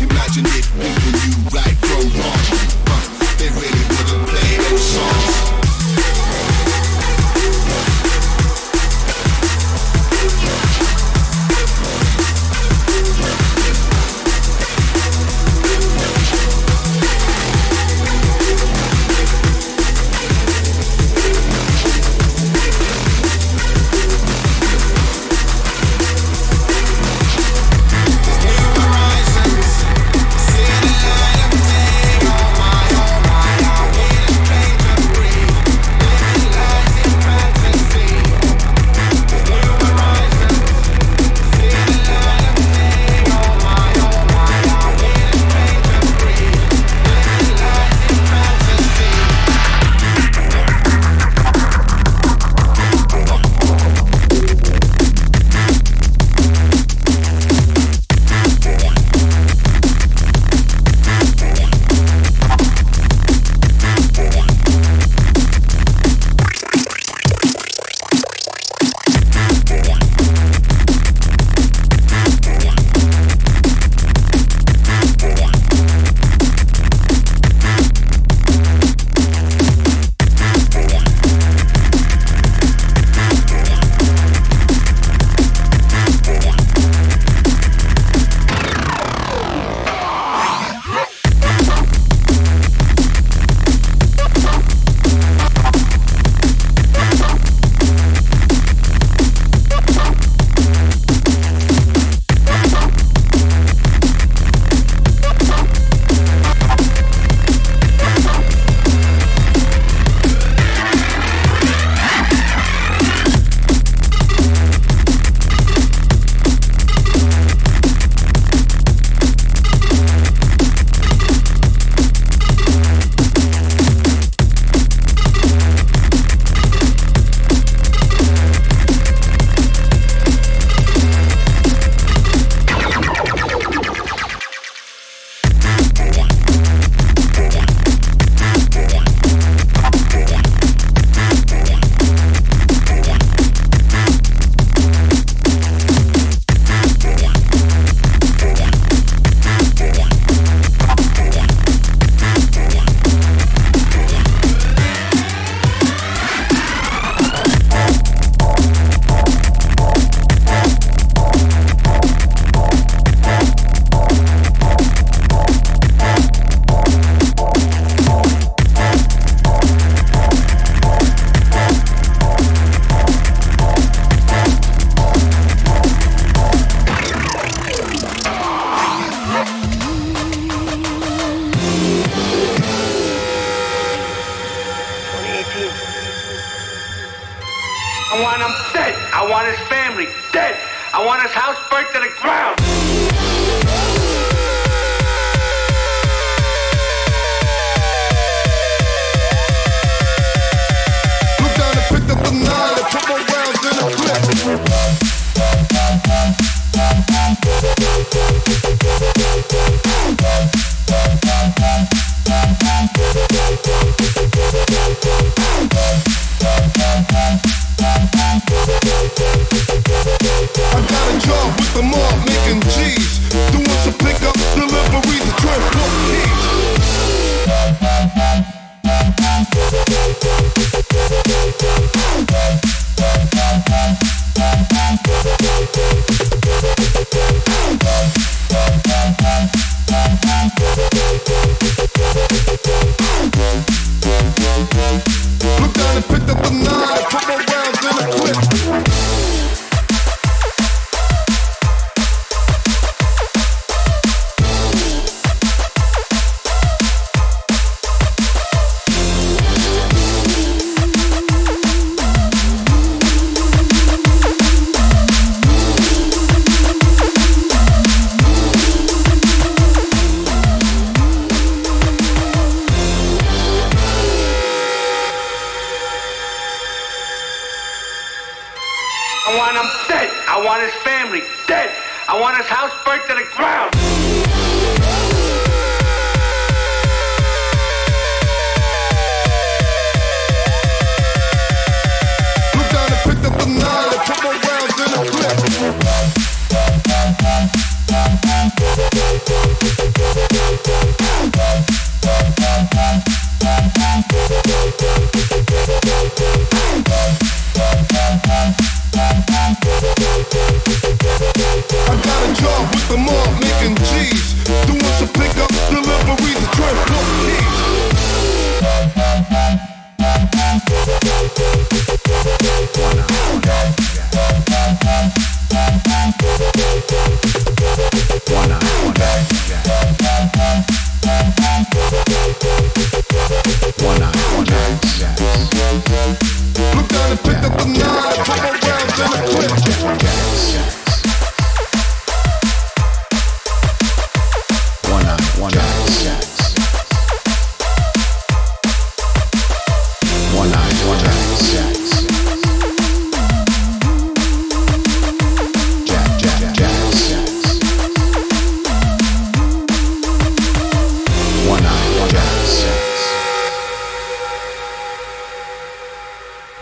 Imagine if we knew you right want him dead. I want his family dead. I want his house burnt to the ground. I want his family dead. I want his house burnt to the ground. Look down and pick up the knife. the mark making cheese.